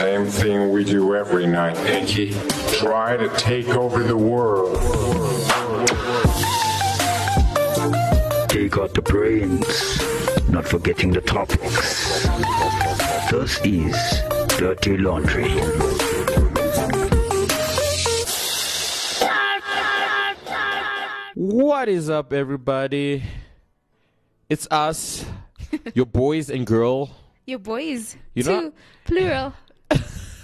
Same thing we do every night, Pinky. Try to take over the world. Take out the brains, not forgetting the topics. This is Dirty Laundry. What is up, everybody? It's us, your boys and girl. Your boys. You Two, know- plural.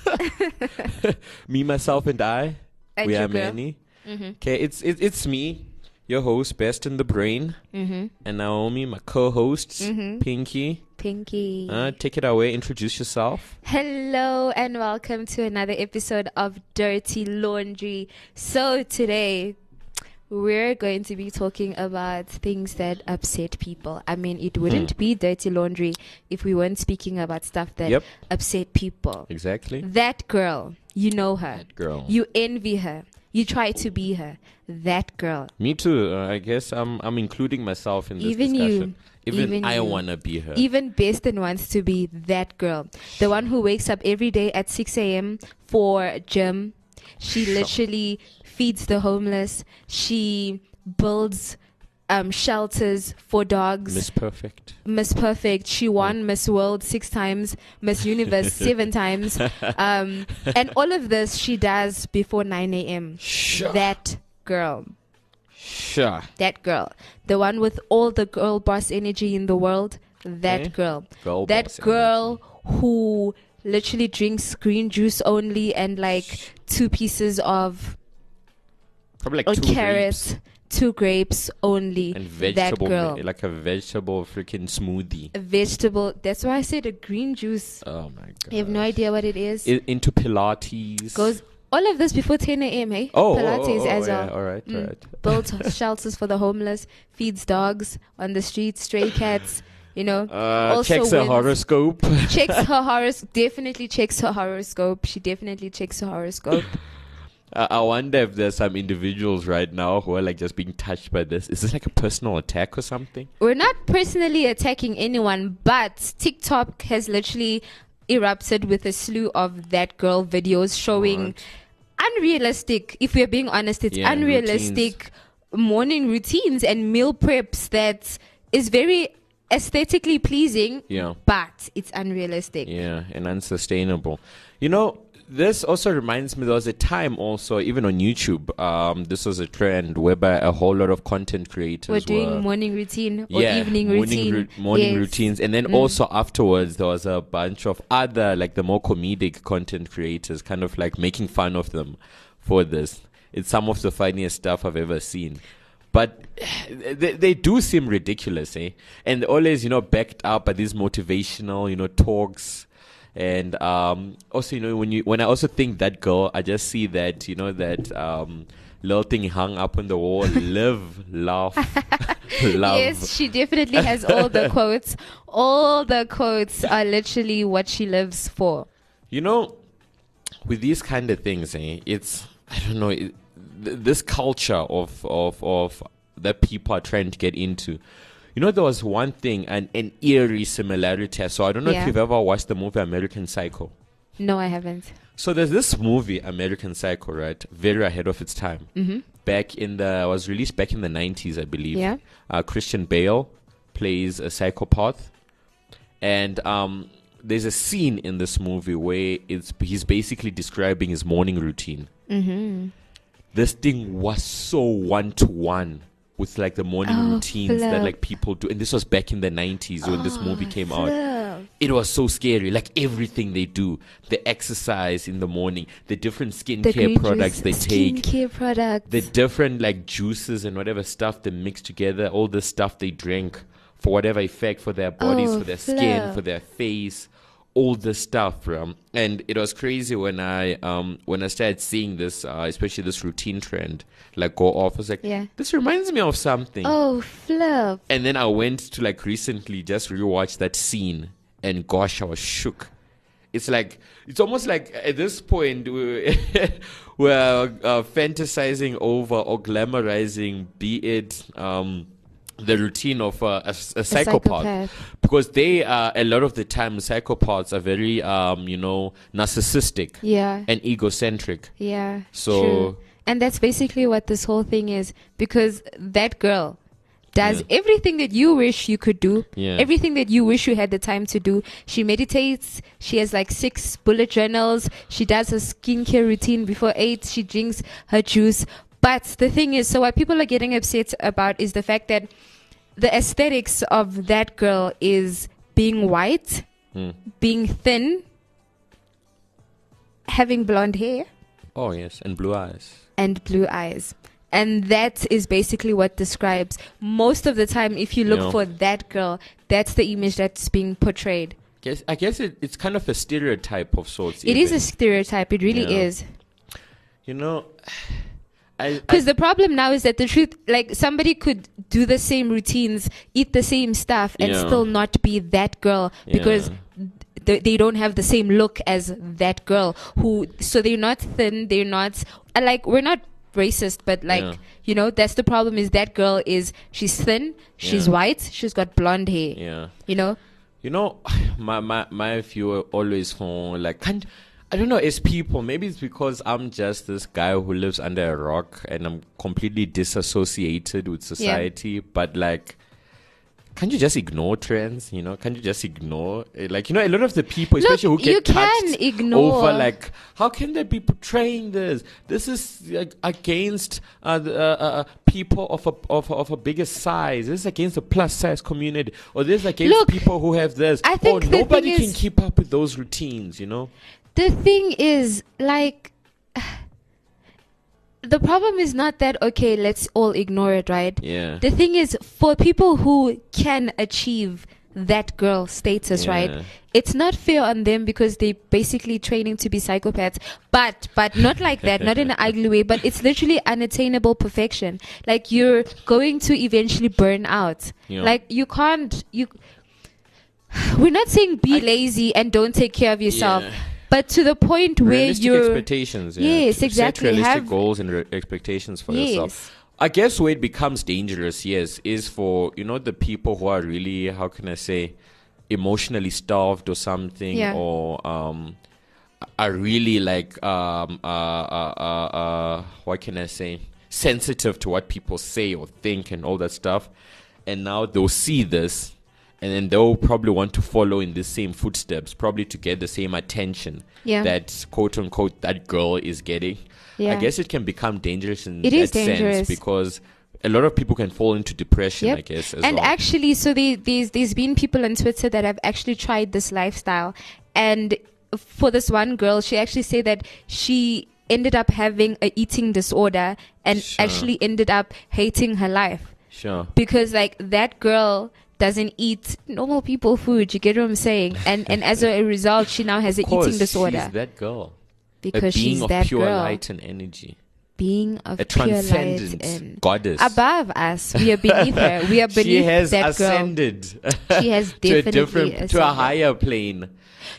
Me, myself, and I. And we are girl. many. Okay, it's it, it's me, your host, best in the brain, Mm-hmm. and Naomi, my co-hosts, Pinky. Pinky. Uh, take it away. Introduce yourself. Hello and welcome to another episode of Dirty Laundry. So today we're going to be talking about things that upset people. I mean, it wouldn't be dirty laundry if we weren't speaking about stuff that Yep. upset people. Exactly. That girl, you know her. That girl. You envy her. You try to be her. That girl. Me too. Uh, I guess I'm I'm including myself in this Even you. discussion. Even, Even I wanna be her. Even Beston wants to be that girl. The one who wakes up every day at 6 a.m. for gym. She literally feeds the homeless. She builds um, shelters for dogs. Miss Perfect. Miss Perfect. She won Miss World six times, Miss Universe seven times. Um, and all of this she does before 9 a.m. Sure. That girl. Sure. That girl. The one with all the girl boss energy in the world. That Okay. girl. Girl that girl who literally drinks green juice only and like two pieces of Probably like or two carrots, grapes two grapes only. and that vegetable, girl. like a vegetable freaking smoothie. a vegetable. That's why I said a green juice. Oh my god. I have no idea what it is. I- into Pilates. Goes all of this before 10 a.m. Hey, Oh, oh, Pilates oh, oh, as yeah, well. all right, all Mm. right. Builds shelters for the homeless, feeds dogs on the streets, stray cats. You know, Uh, Also checks her wins. horoscope. checks her horoscope. Definitely checks her horoscope. She definitely checks her horoscope. I I wonder if there's some individuals right now who are like just being touched by this. Is this like a personal attack or something? We're not personally attacking anyone, but TikTok has literally erupted with a slew of that girl videos showing unrealistic, if we're being honest, it's Yeah, unrealistic morning routines and meal preps that is very aesthetically pleasing, Yeah. but it's unrealistic. Yeah, and unsustainable. You know, this also reminds me there was a time also, even on YouTube, um, this was a trend whereby a whole lot of content creators We're doing were morning routine or yeah, evening morning routine. ru- morning Yes. routines, and then Mm. also afterwards there was a bunch of other like the more comedic content creators, kind of like making fun of them for this. It's some of the funniest stuff I've ever seen. But they, they do seem ridiculous, eh? And always, you know, backed up by these motivational, you know, talks. And um, also, you know, when you when I also think that girl, I just see that, you know, that um, little thing hung up on the wall: live, laugh, love. Yes, she definitely has all the quotes. All the quotes are literally what she lives for. You know, with these kind of things, eh, it's I don't know it, th- this culture of of of that people are trying to get into. You know, there was one thing, an an eerie similarity. So I don't know Yeah. if you've ever watched the movie American Psycho. No, I haven't. So there's this movie American Psycho, right? Very ahead of its time. Mm-hmm. Back in the was released back in the 90s, I believe. Yeah. Uh, Christian Bale plays a psychopath, and um, there's a scene in this movie where it's he's basically describing his morning routine. Mm-hmm. This thing was so one to one with like the morning Oh, routines that like people do, and this was back in the 90s when this movie oh, came out out. it was so scary. Like everything they do, the exercise in the morning, the different skincare green products juice, they take, skincare products. the different like juices and whatever stuff they mix together, all the stuff they drink for whatever effect for their bodies, Oh, for their skin, for their face, all this stuff, bro. And it was crazy when I um when I started seeing this, uh, especially this routine trend, like go off. I was like, Yeah. this reminds me of something. oh, flip. And then I went to like recently just rewatch that scene, and gosh, I was shook. It's like it's almost like at this point we're, we're uh, fantasizing over or glamorizing, be it um, the routine of uh, a, a psychopath. psychopath. because they uh, a lot of the time psychopaths are very um you know narcissistic Yeah. and egocentric Yeah. So- true. and that's basically what this whole thing is because that girl does Yeah. everything that you wish you could do. Yeah. Everything that you wish you had the time to do. She meditates. She has like six bullet journals. She does her skincare routine before eight. She drinks her juice. But the thing is, so what people are getting upset about is the fact that the aesthetics of that girl is being white, Hmm. being thin, having blonde hair oh yes and blue eyes and blue eyes. And that is basically what describes most of the time. If you look Yeah. for that girl, that's the image that's being portrayed. guess i guess it, it's kind of a stereotype of sorts It is even. a stereotype. It really Yeah. is. you know Because the problem now is that the truth, like somebody could do the same routines, eat the same stuff, and Yeah. still not be that girl because Yeah. they, they don't have the same look as that girl. Who so they're not thin, they're not uh, like we're not racist, but like Yeah. you know that's the problem. Is that girl is she's thin, she's white, she's got blonde hair. yeah You know, You know, my my my view always for like can't I don't know it's people maybe it's because I'm just this guy who lives under a rock and I'm completely disassociated with society. But like, can't you just ignore trends? You know, can't you just ignore eh, like you know a lot of the people, Look, especially who get you can touched ignore. over like how can they be portraying this? This is like, against uh, the, uh, uh, people of a of of a bigger size. This is against the plus size community, or this is against Look, people who have this. I think or nobody thing can is- keep up with those routines. You know. The thing is like. The problem is not that okay, let's all ignore it, right? Yeah. The thing is, for people who can achieve that girl status, right? It's not fair on them because they're basically training to be psychopaths. But but not like that, not in an ugly way, but it's literally unattainable perfection. Like you're going to eventually burn out. Yeah. Like you can't you we're not saying be I- lazy and don't take care of yourself. Yeah. But to the point where realistic you're expectations. Yeah. Yes, To set exactly. realistic Have- goals and re- expectations for yourself. I guess where it becomes dangerous, yes, is for you know the people who are really how can I say emotionally starved or something, Yeah. or um, are really like um uh, uh uh uh what can I say sensitive to what people say or think and all that stuff, and now they'll see this. And then they'll probably want to follow in the same footsteps, probably to get the same attention Yeah. that quote unquote that girl is getting. I guess it can become dangerous in It that dangerous. sense because a lot of people can fall into depression. Yep. I guess. As and well. actually, so the, there's there's been people on Twitter that have actually tried this lifestyle, and for this one girl, she actually said that she ended up having a eating disorder and Sure. actually ended up hating her life sure. because like that girl doesn't eat normal people food. You get what I'm saying? And and as a result, she now has an course, eating disorder She's that girl. because a being she's of that pure girl, light and energy. being of A pure light transcendent and goddess. above us. We are beneath her. We are beneath she has that girl. ascended She has to a definitely different, to a higher plane.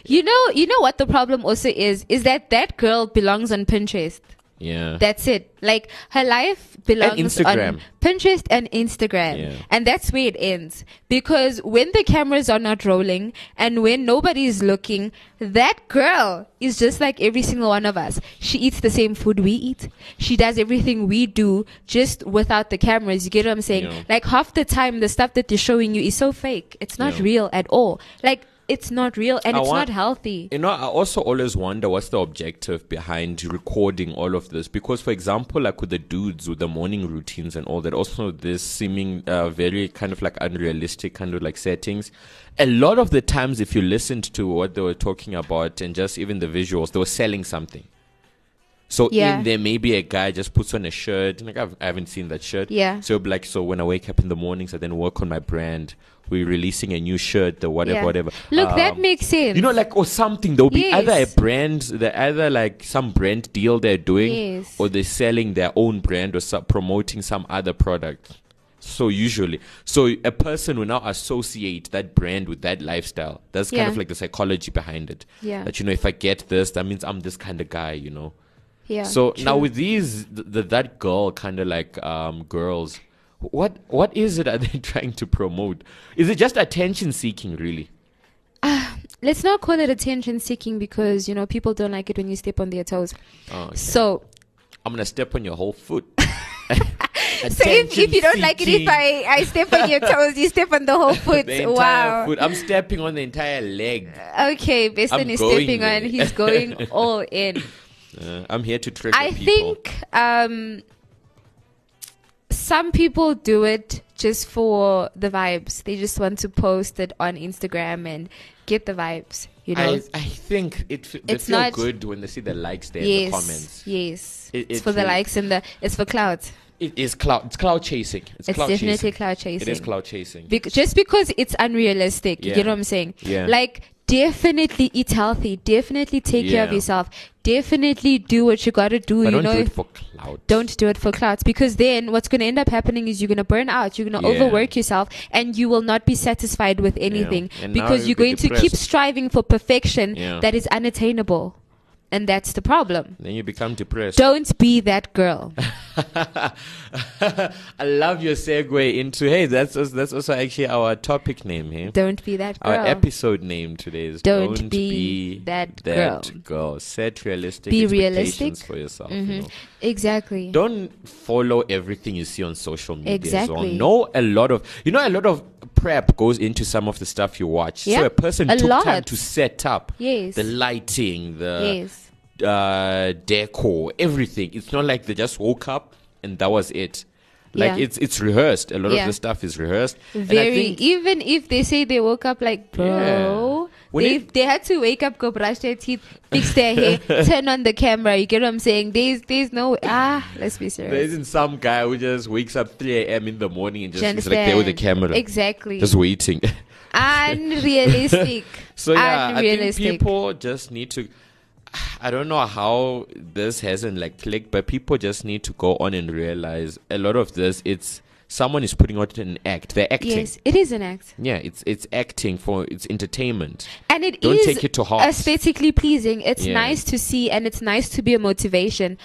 You know, you know what the problem also is is that that girl belongs on Pinterest. Yeah. That's it. Like her life belongs Instagram. on Pinterest and Instagram. Yeah. And that's where it ends. Because when the cameras are not rolling and when nobody is looking, that girl is just like every single one of us. She eats the same food we eat. She does everything we do just without the cameras. You get what I'm saying? Yeah. Like half the time the stuff that they're showing you is so fake. It's not Yeah. real at all. Like it's not real and I it's want- not healthy. You know, I also always wonder what's the objective behind recording all of this. Because, for example, like with the dudes with the morning routines and all that, also this seeming uh, very kind of like unrealistic kind of like settings. A lot of the times, if you listened to what they were talking about and just even the visuals, they were selling something. So Yeah. in there, maybe a guy just puts on a shirt. Like I've, I haven't seen that shirt. Yeah. So like, so when I wake up in the mornings, I then work on my brand. We're releasing a new shirt, or whatever, Yeah. whatever. Look, that Um, makes sense. you know, like or something. There'll be either a Yes. brand, the either like some brand deal they're doing, Yes. or they're selling their own brand or some, promoting some other product. So usually, so a person will now associate that brand with that lifestyle. That's kind Yeah. of like the psychology behind it. Yeah. That you know, if I get this, that means I'm this kind of guy. You know. yeah. so now with these, th- th- that girl kind of like um girls what what is it are they trying to promote? Is it just attention seeking, really? Let's not call it attention seeking because you know people don't like it when you step on their toes. Oh, okay. So I'm gonna step on your whole foot. So if, if you don't like it, if I, I step on your toes, you step on the whole foot. the wow. foot, I'm stepping on the entire leg. Okay, Beston is stepping there. on. He's going all in. Uh, I'm here to trigger I people. think um, some people do it just for the vibes. They just want to post it on Instagram and get the vibes. You know. I, I think it they It's feel not- good when they see the likes there in the yes. comments. Yes. It- it's it for the likes and the. It's for clout. It is clout. It's clout chasing. It's, It's clout definitely chasing. clout chasing. It is clout chasing. Bec- just because it's unrealistic. You Yeah. get what I'm saying? Yeah. Like, definitely eat healthy. Definitely take care of yourself. Definitely do what you gotta do. but you don't know, do it for clout. don't do it for clouds because then what's going to end up happening is you're going to burn out you're going to Yeah. overwork yourself and you will not be satisfied with anything now because you're be going to keep striving for perfection Yeah. that is unattainable and that's the problem Then you become depressed. don't be that girl I love your segue into hey, that's als- that's also actually our topic name here. don't be that girl Our episode name today is Don't be that girl." girl. Set realistic Be expectations realistic. for yourself. Mhm. You know. exactly Don't follow everything you see on social media. as well. Exactly. Know a lot of you know a lot of prep goes into some of the stuff you watch. Yeah, So a person a took time to set up yes the lighting, the yes uh, decor, everything. It's not like they just woke up and that was it. Like Yeah. it's it's rehearsed. A lot Yeah. of the stuff is rehearsed. And I very think- even if they say they woke up like bro When they, it- they had to wake up go brush their teeth fix their hair turn on the camera you get what i'm saying there's there's no ah let's be serious There isn't some guy who just wakes up 3 a.m. in the morning and just is like there with the camera, exactly just waiting. unrealistic so yeah, I think unrealistic people just need to. I don't know how this hasn't like clicked, but people just need to go on and realize a lot of this. It's someone is putting out an act. They're acting. yes it is an act Yeah, it's it's acting for it's entertainment. and it is Don't take it to heart. aesthetically pleasing it's Yeah. nice to see and it's nice to be a motivation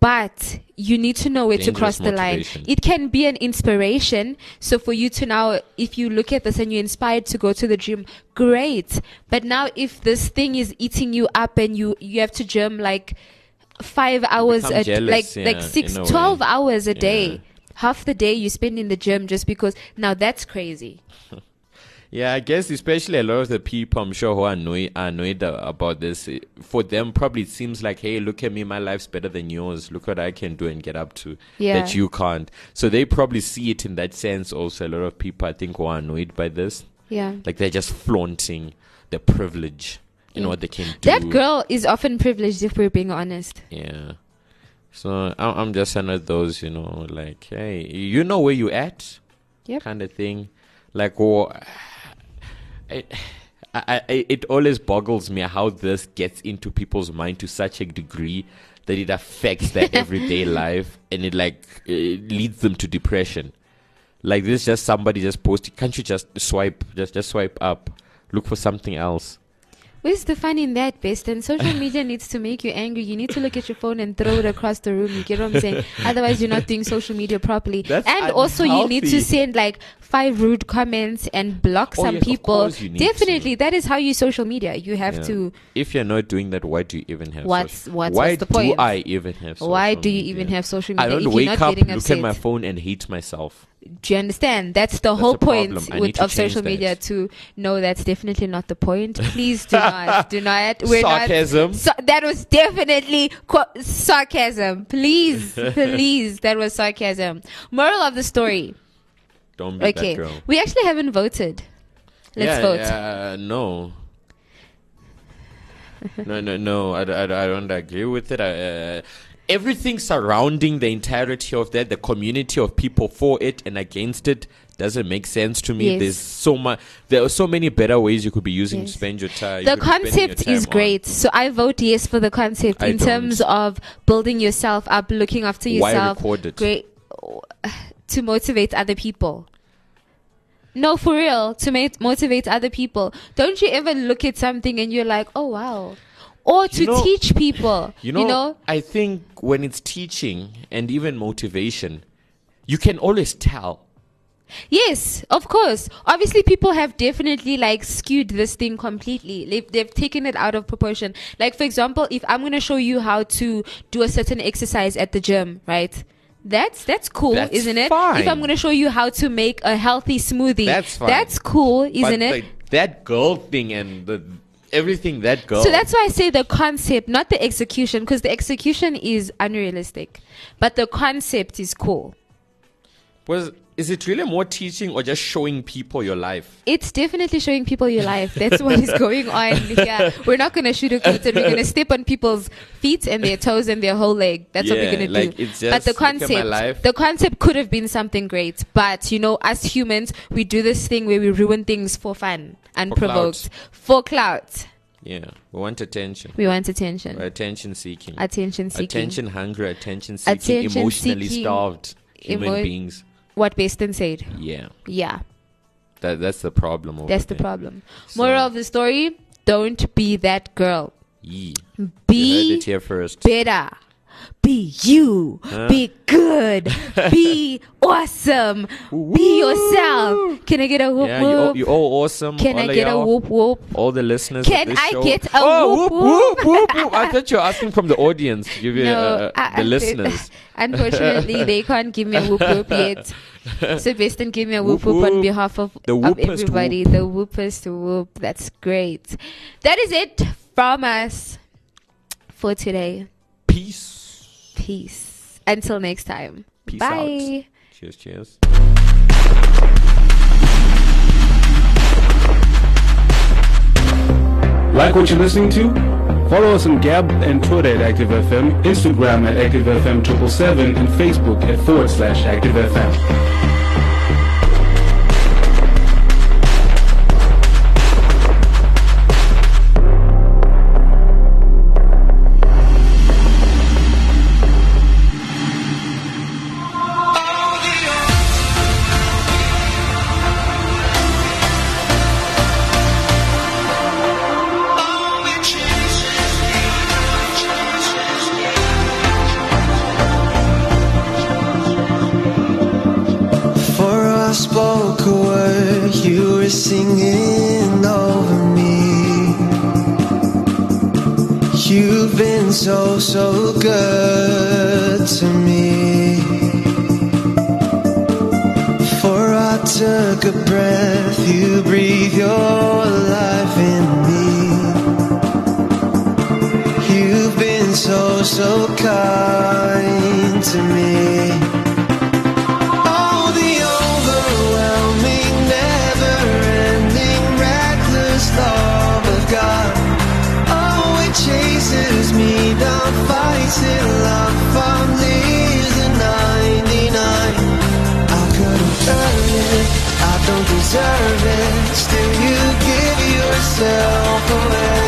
but you need to know where to cross the line it can be an inspiration so for you to now if you look at this and you're inspired to go to the gym great but now if this thing is eating you up and you you have to gym like five hours a jealous, like like yeah, six in 12 way. hours a Yeah. day half the day you spend in the gym just because now that's crazy Yeah, I guess especially a lot of the people I'm sure who are annoyed, are annoyed about this. For them, probably it seems like, hey, look at me, my life's better than yours. Look what I can do and get up to Yeah. that you can't. So they probably see it in that sense. Also, a lot of people I think who are annoyed by this, yeah like they're just flaunting their privilege in Yeah. what they can do. that girl is often privileged if we're being honest Yeah. So I'm, I'm just one of those, you know, like, hey, you know where you at, Yep. kind of thing. Like, oh, I, I, I, it always boggles me how this gets into people's mind to such a degree that it affects their everyday life and it like it leads them to depression. Like this, just somebody just posted. Can't you just swipe, just just swipe up, look for something else? Where's the fun in that, best? And social media needs to make you angry. You need to look at your phone and throw it across the room. You get what I'm saying? Otherwise, you're not doing social media properly. That's and also, you need to send like five rude comments and block Oh, some yes, people. need to. Definitely, that is how you social media. You have Yeah. to. If you're not doing that, why do you even have? What's- social- what's- why what's the do point? I even have? Why do you media? even have social media? I don't if wake up, look at my phone, and hate myself. Do you understand? That's the whole point problem. I need with, of social that. media. To know that's definitely not the point. Please do not, do not. We're Sarcasm. Not, so, that was definitely qu- sarcasm. Please, please, that was sarcasm. Moral of the story. Don't be Okay, that girl. we actually haven't voted. Let's yeah, vote. Uh, no. no, no, no. I, I I don't agree with it. I, uh, everything surrounding the entirety of that, the community of people for it and against it, doesn't make sense to me. Yes. There's so much. There are so many better ways you could be using Yes. to spend your time. the concept is great. So I vote yes for the concept I in terms don't. of building yourself up, looking after Why yourself. record it? Great to motivate other people. No, for real, to motivate other people. Don't you ever look at something and you're like, oh wow, or to You know- teach people. You know, I think when it's teaching and even motivation, you can always tell. Yes, of course. Obviously, people have definitely like skewed this thing completely. They've, they've taken it out of proportion. Like, for example, if I'm going to show you how to do a certain exercise at the gym, right? That's that's cool, That's isn't it? fine. If I'm going to show you how to make a healthy smoothie, That's fine. That's cool, isn't but it? like, that girl thing and the everything that girl. So that's why I say the concept, not the execution, because the execution is unrealistic, but the concept is cool. was is it really more teaching or just showing people your life? It's definitely showing people your life. That's what is going on here. We're not going to shoot a it. We're going to step on people's feet and their toes and their whole leg. That's what we're going to like, do. it's but the just, look at my concept, the concept could have been something great. But you know, as humans, we do this thing where we ruin things for fun, unprovoked, for clout. Yeah, we want attention. We want attention, We're attention seeking. attention seeking. Attention hungry, attention seeking, Attention emotionally seeking, starved human emo- beings. What Baston said. Yeah, Yeah. that that's the problem. That's the problem. So- Moral of the story: Don't be that girl. Yeah. You heard Be it here first. better. Be you. Be good. be awesome. Be yourself. Can I get a whoop Yeah, you all, whoop? you all awesome. Can all I get a whoop whoop? All the listeners. of Can I show. get a oh, whoop whoop whoop whoop? I thought you were asking from the audience to give you uh, I- the I- listeners. Unfortunately, they can't give me a whoop whoop yet. So Baston give me a whoop Whoop whoop on behalf of, of everybody. The whoopest whoop. That's great. That is it from us for today. Peace. Peace. Until next time. Peace Bye. out. Cheers, cheers. Like what you're listening to? Follow us on Gab and Twitter at ActiveFM, Instagram at ActiveFM777, and Facebook at forward slash ActiveFM. Before You've been so, so good to me. For I took a breath, you breathed your life in me. You've been so, so kind to me. From 99. I couldn't earn it, I don't deserve it. Still, you give yourself away.